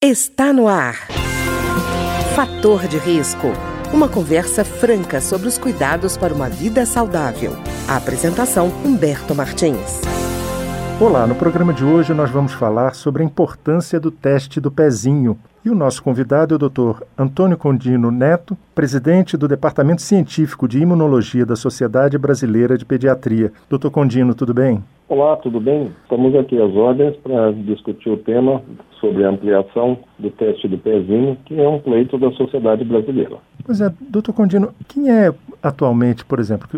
Está no ar. Fator de risco. Uma conversa franca sobre os cuidados para uma vida saudável. A apresentação Humberto Martins. Olá, no programa de hoje nós vamos falar sobre a importância do teste do pezinho. E o nosso convidado é o Dr. Antônio Condino Neto, presidente do Departamento Científico de Imunologia da Sociedade Brasileira de Pediatria. Dr. Condino, tudo bem? Olá, tudo bem? Estamos aqui às ordens para discutir o tema sobre a ampliação do teste do pezinho, que é um pleito da sociedade brasileira. Pois é, doutor Condino, quem é atualmente, por exemplo,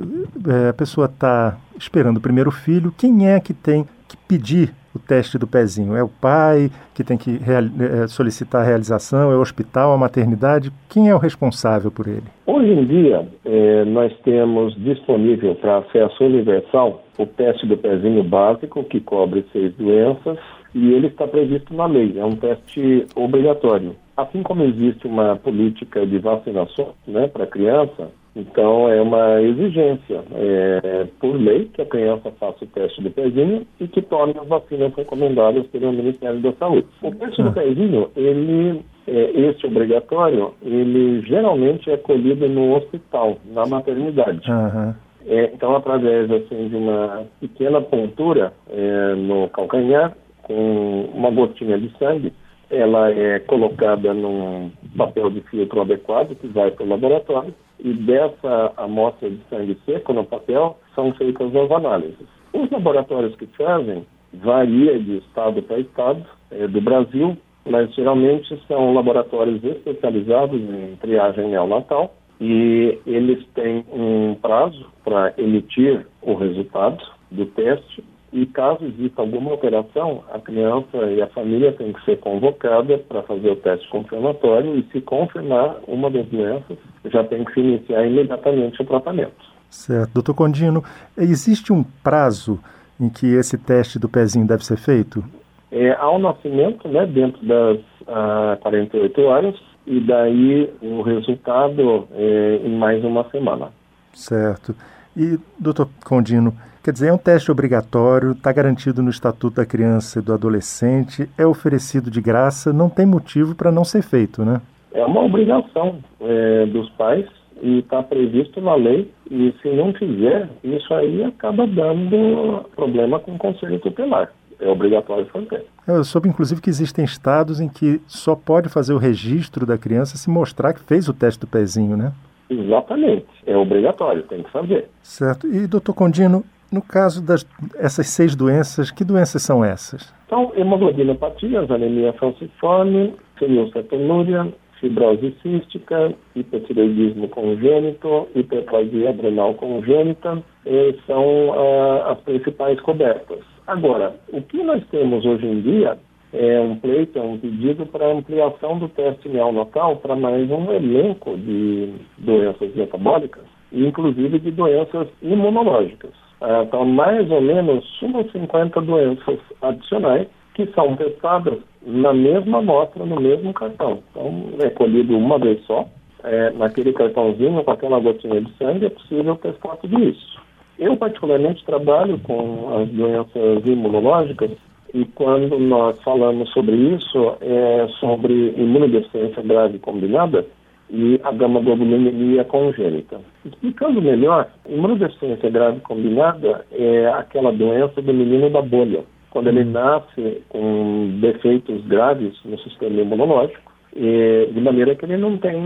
é, a pessoa está esperando o primeiro filho, quem é que tem que pedir o teste do pezinho? É o pai que tem que é, solicitar a realização? É o hospital, a maternidade? Quem é o responsável por ele? Hoje em dia, é, nós temos disponível para acesso universal o teste do pezinho básico, que cobre seis doenças, e ele está previsto na lei, é um teste obrigatório. Assim como existe uma política de vacinação né, para criança, então, é uma exigência, é, por lei, que a criança faça o teste do pezinho e que tome as vacinas recomendadas pelo Ministério da Saúde. O teste do ah. pezinho, ele, é, este obrigatório, ele geralmente é colhido no hospital, na maternidade. Uhum. É, então, através assim, de uma pequena pontura é, no calcanhar, com uma gotinha de sangue, ela é colocada num papel de filtro adequado que vai para o laboratório e dessa amostra de sangue seco no papel são feitas as análises. Os laboratórios que fazem varia de estado para estado é, do Brasil, mas geralmente são laboratórios especializados em triagem neonatal e eles têm um prazo para emitir o resultado do teste e caso exista alguma alteração, a criança e a família têm que ser convocada para fazer o teste confirmatório e se confirmar uma das doenças, já tem que se iniciar imediatamente o tratamento. Certo. Doutor Condino, existe um prazo em que esse teste do pezinho deve ser feito? É, ao nascimento, né, dentro das ah, 48 horas, e daí o resultado é, em mais uma semana. Certo. E, doutor Condino, quer dizer, é um teste obrigatório, está garantido no Estatuto da Criança e do Adolescente, é oferecido de graça, não tem motivo para não ser feito, né? É uma obrigação é, dos pais e está previsto na lei, e se não fizer, isso aí acaba dando problema com o Conselho Tutelar. É obrigatório fazer. Eu soube, inclusive, que existem estados em que só pode fazer o registro da criança se mostrar que fez o teste do pezinho, né? Exatamente. É obrigatório, tem que fazer. Certo. E, doutor Condino, no caso das essas seis doenças, que doenças são essas? Então, hemoglobinopatias, anemia falciforme, fenilcetonúria, fibrose cística, hipotireoidismo congênito, hiperplasia adrenal congênita, são ah, as principais cobertas. Agora, o que nós temos hoje em dia é um pleito, é um pedido para ampliação do teste neonatal para mais um elenco de doenças metabólicas, inclusive de doenças imunológicas. Ah, então, mais ou menos umas 50 doenças adicionais que são testadas na mesma amostra, no mesmo cartão. Então, é colhido uma vez só, é, naquele cartãozinho, com aquela gotinha de sangue, é possível testar tudo isso. Eu, particularmente, trabalho com as doenças imunológicas e quando nós falamos sobre isso, é sobre imunodeficiência grave combinada e a gama-globulinemia congênita. Explicando melhor, imunodeficiência grave combinada é aquela doença do menino da bolha, quando ele nasce com defeitos graves no sistema imunológico de maneira que ele não tem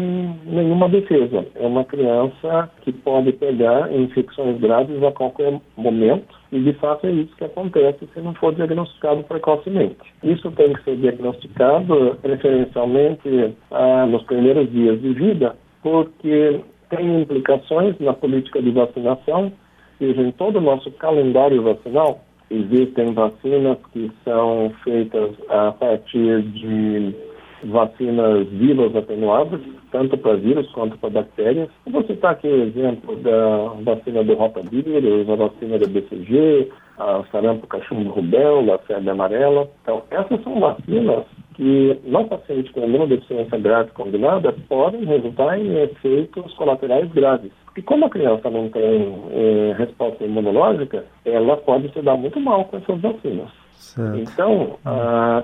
nenhuma defesa. É uma criança que pode pegar infecções graves a qualquer momento e de fato é isso que acontece se não for diagnosticado precocemente. Isso tem que ser diagnosticado preferencialmente ah, nos primeiros dias de vida, porque tem implicações na política de vacinação, seja em todo o nosso calendário vacinal. Existem vacinas que são feitas a partir de vacinas vivas atenuadas, tanto para vírus quanto para bactérias. vou citar aqui o exemplo da vacina do rotavírus, a vacina da BCG, a sarampo, cachumbo, rubéola, a febre amarela. Então, essas são vacinas que, no paciente com imunodeficiência grave combinada, podem resultar em efeitos colaterais graves. E como a criança não tem eh, resposta imunológica, ela pode se dar muito mal com essas vacinas. Certo. Então,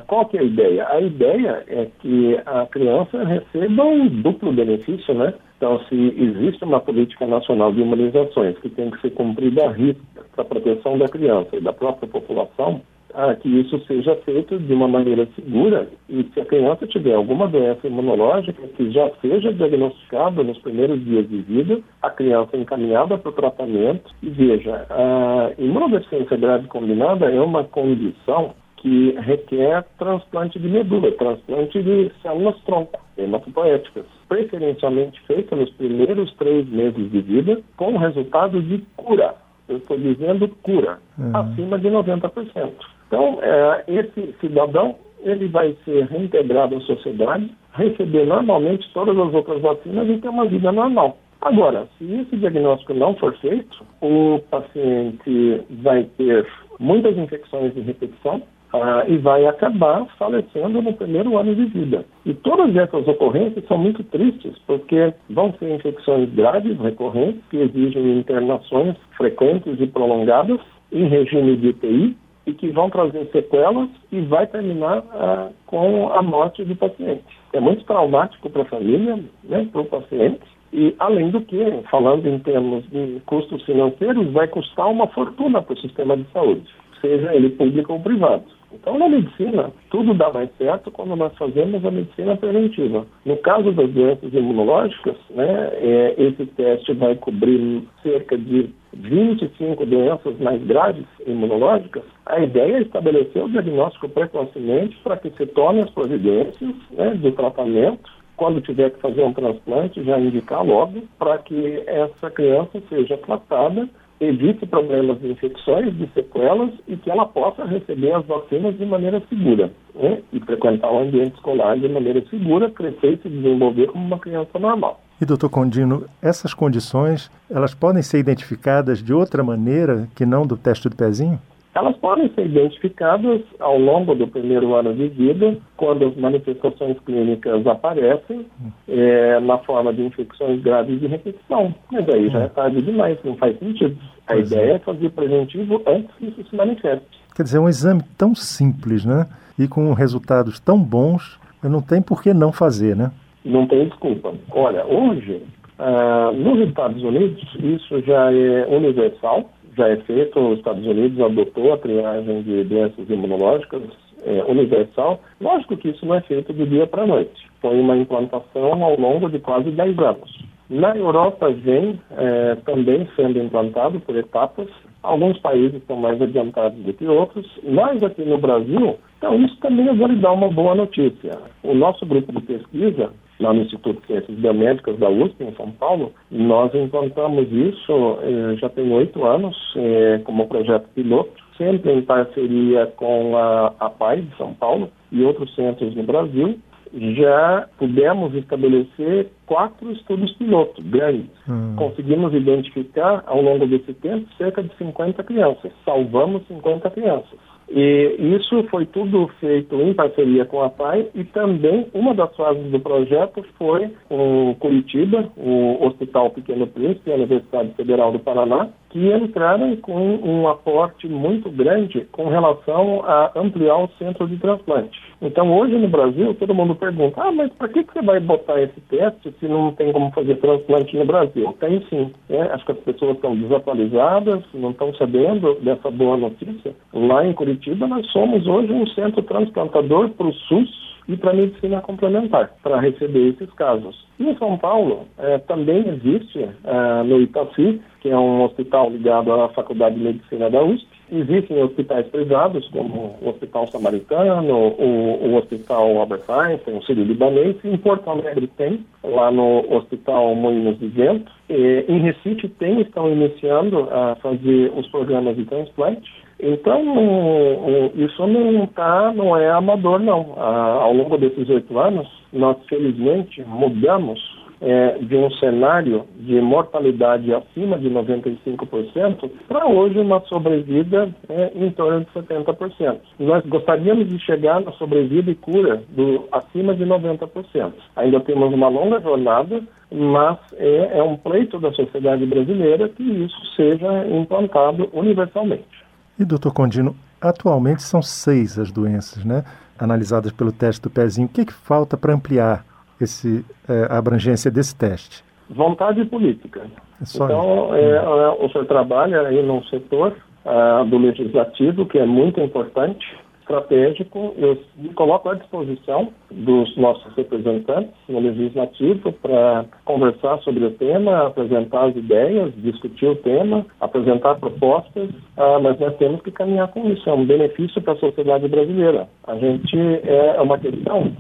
qual que é a ideia? A ideia é que a criança receba um duplo benefício, né? Então, se existe uma política nacional de imunizações que tem que ser cumprida a risco para a proteção da criança e da própria população, ah, que isso seja feito de uma maneira segura e se a criança tiver alguma doença imunológica que já seja diagnosticada nos primeiros dias de vida, a criança é encaminhada para o tratamento. E veja, a imunodeficiência grave combinada é uma condição que requer transplante de medula, transplante de células-tronco, hematopoéticas, preferencialmente feita nos primeiros três meses de vida, com resultado de cura. Eu estou dizendo cura, uhum. acima de 90%. Então, é, esse cidadão ele vai ser reintegrado à sociedade, receber normalmente todas as outras vacinas e ter uma vida normal. Agora, se esse diagnóstico não for feito, o paciente vai ter muitas infecções de repetição, ah, e vai acabar falecendo no primeiro ano de vida. E todas essas ocorrências são muito tristes, porque vão ser infecções graves, recorrentes, que exigem internações frequentes e prolongadas em regime de UTI e que vão trazer sequelas e vai terminar ah, com a morte do paciente. É muito traumático para a família, né, para o paciente, e, além do que, falando em termos de custos financeiros, vai custar uma fortuna para o sistema de saúde, seja ele público ou privado. Então, na medicina, tudo dá mais certo quando nós fazemos a medicina preventiva. No caso das doenças imunológicas, né, é, esse teste vai cobrir cerca de 25 doenças mais graves imunológicas. A ideia é estabelecer o diagnóstico precocemente para que se tome as providências né, tratamento quando tiver que fazer um transplante, já indicar logo para que essa criança seja tratada evite problemas de infecções, de sequelas e que ela possa receber as vacinas de maneira segura né? e frequentar o ambiente escolar de maneira segura, crescer e se desenvolver como uma criança normal. E doutor Condino, essas condições, elas podem ser identificadas de outra maneira que não do teste do pezinho? Elas podem ser identificadas ao longo do primeiro ano de vida, quando as manifestações clínicas aparecem é, na forma de infecções graves de repetição. Mas aí já é tarde demais, não faz sentido. A pois ideia é. é fazer preventivo antes que isso se manifeste. Quer dizer, um exame tão simples, né? E com resultados tão bons, não tem por que não fazer, né? Não tem desculpa. Olha, hoje, ah, nos Estados Unidos, isso já é universal já é feito, os Estados Unidos adotou a triagem de doenças imunológicas é, universal. Lógico que isso não é feito do dia para a noite. Foi uma implantação ao longo de quase 10 anos. Na Europa vem é, também sendo implantado por etapas. Alguns países estão mais adiantados do que outros. Nós aqui no Brasil, então isso também eu vou lhe dar uma boa notícia. O nosso grupo de pesquisa lá no Instituto de Ciências Biomédicas da USP, em São Paulo. Nós implantamos isso eh, já tem oito anos eh, como projeto piloto, sempre em parceria com a, a PAI de São Paulo e outros centros no Brasil. Já pudemos estabelecer quatro estudos pilotos grandes. Hum. Conseguimos identificar, ao longo desse tempo, cerca de 50 crianças. Salvamos 50 crianças. E isso foi tudo feito em parceria com a PAI e também uma das fases do projeto foi com Curitiba, o Hospital Pequeno Príncipe, a Universidade Federal do Paraná, que entraram com um aporte muito grande com relação a ampliar o centro de transplante. Então, hoje no Brasil, todo mundo pergunta: ah, mas para que, que você vai botar esse teste se não tem como fazer transplante no Brasil? Tem sim. Né? Acho que as pessoas estão desatualizadas, não estão sabendo dessa boa notícia. Lá em Curitiba, nós somos hoje um centro transplantador para o SUS e para medicina complementar, para receber esses casos. Em São Paulo, é, também existe, é, no Itaci, que é um hospital ligado à Faculdade de Medicina da USP, existem hospitais privados, como o Hospital Samaritano, o, o Hospital Albert Einstein, o Sírio Libanês, em Porto Alegre tem, lá no Hospital Moinhos de Vento, e, em Recife tem, estão iniciando a fazer os programas de transplante, então, isso não tá, não é amador, não. ao longo desses oito anos, nós felizmente mudamos é, de um cenário de mortalidade acima de 95% para hoje uma sobrevida é, em torno de 70%. Nós gostaríamos de chegar na sobrevida e cura do acima de 90%. Ainda temos uma longa jornada, mas é, é um pleito da sociedade brasileira que isso seja implantado universalmente. E, doutor Condino, atualmente são seis as doenças, né? Analisadas pelo teste do pezinho. O que, que falta para ampliar esse, é, a abrangência desse teste? Vontade política. É então, é, é, o senhor trabalha aí num setor uh, do legislativo que é muito importante estratégico, eu me coloco à disposição dos nossos representantes no Legislativo para conversar sobre o tema, apresentar as ideias, discutir o tema, apresentar propostas, ah, mas nós temos que caminhar com isso, é um benefício para a sociedade brasileira. A gente é, é uma questão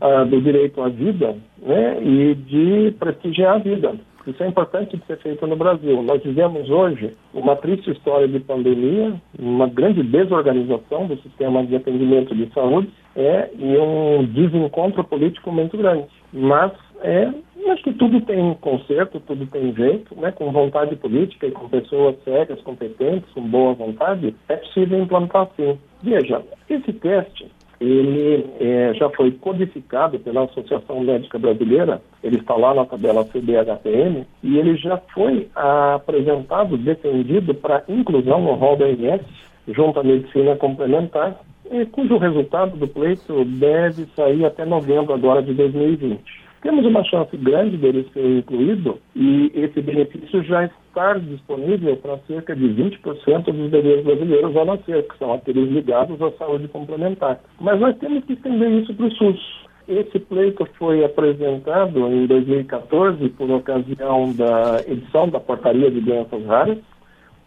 ah, do direito à vida né, e de prestigiar a vida. Isso é importante de ser feito no Brasil. Nós vivemos hoje uma triste história de pandemia, uma grande desorganização do sistema de atendimento de saúde é, e um desencontro político muito grande. Mas é, acho que tudo tem conserto, tudo tem jeito, né? com vontade política e com pessoas sérias, competentes, com boa vontade, é possível implantar sim. Veja, esse teste ele é, já foi codificado pela Associação Médica Brasileira, ele está lá na tabela CBHPM, e ele já foi apresentado, defendido para inclusão no rol da INS, junto à medicina complementar, e cujo resultado do pleito deve sair até novembro agora de 2020. Temos uma chance grande dele ser incluído e esse benefício já está disponível para cerca de 20% dos bebês brasileiros ao nascer, que são aqueles ligados à saúde complementar. Mas nós temos que estender isso para o SUS. Esse pleito foi apresentado em 2014 por ocasião da edição da Portaria de Doenças Raras,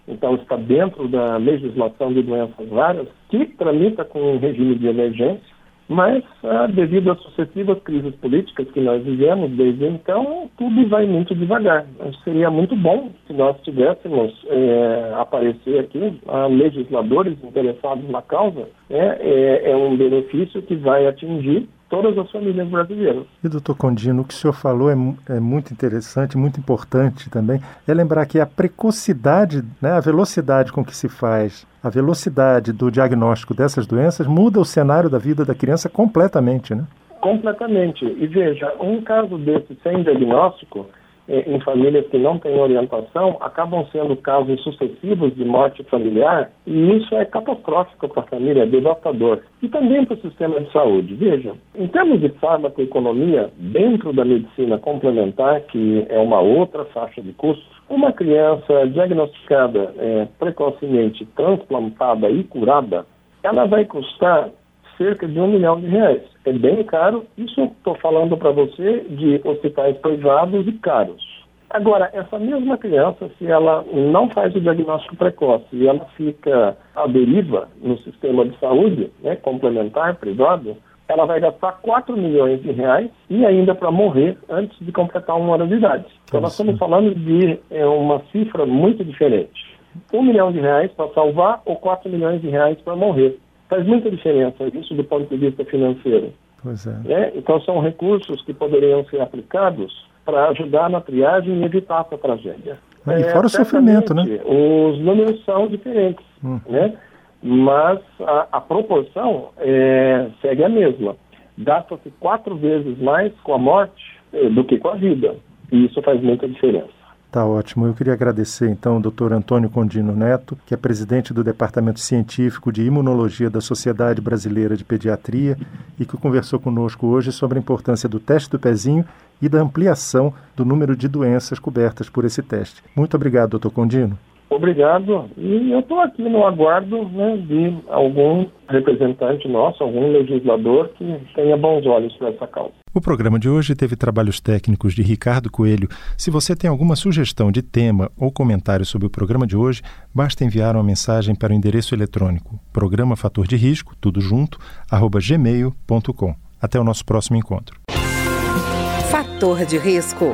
então está dentro da legislação de doenças raras, que tramita com regime de emergência mas, ah, devido às sucessivas crises políticas que nós vivemos desde então, tudo vai muito devagar. Seria muito bom se nós tivéssemos é, aparecer aqui legisladores interessados na causa. Né? É, é um benefício que vai atingir todas as famílias brasileiras. E, doutor Condino, o que o senhor falou é, é, muito interessante, muito importante também, é lembrar que a precocidade, né, a velocidade com que se faz, a velocidade do diagnóstico dessas doenças muda o cenário da vida da criança completamente, né? Completamente. E veja, um caso desse sem diagnóstico eh, em famílias que não têm orientação, acabam sendo casos sucessivos de morte familiar, e isso é catastrófico para a família, é devastador. E também para o sistema de saúde. Veja, em termos de farmacoeconomia, dentro da medicina complementar, que é uma outra faixa de custos, uma criança diagnosticada é, precocemente transplantada e curada, ela vai custar cerca de um milhão de reais. É bem caro, isso estou falando para você de hospitais privados e caros. Agora, essa mesma criança, se ela não faz o diagnóstico precoce e ela fica à deriva no sistema de saúde, né, complementar, privado, ela vai gastar 4 milhões de reais e ainda para morrer antes de completar uma hora de idade. Então, nós estamos falando de é, uma cifra muito diferente. Um milhão de reais para salvar ou 4 milhões de reais para morrer. Faz muita diferença isso do ponto de vista financeiro. Pois é. Né? Então, são recursos que poderiam ser aplicados para ajudar na triagem e evitar essa tragédia. E fora é, o sofrimento, né? Os números são diferentes, hum. né? Mas a, a proporção é, segue a mesma. Gasta-se quatro vezes mais com a morte eh, do que com a vida. E isso faz muita diferença. Tá ótimo. Eu queria agradecer então ao Dr. Antônio Condino Neto, que é presidente do Departamento Científico de Imunologia da Sociedade Brasileira de Pediatria e que conversou conosco hoje sobre a importância do teste do pezinho e da ampliação do número de doenças cobertas por esse teste. Muito obrigado, doutor Condino. Obrigado. E eu estou aqui no aguardo né, de algum representante nosso, algum legislador que tenha bons olhos para essa causa. O programa de hoje teve trabalhos técnicos de Ricardo Coelho. Se você tem alguma sugestão de tema ou comentário sobre o programa de hoje, basta enviar uma mensagem para o endereço eletrônico programa fator de risco, tudo junto, arroba gmail.com. Até o nosso próximo encontro. Fator de risco,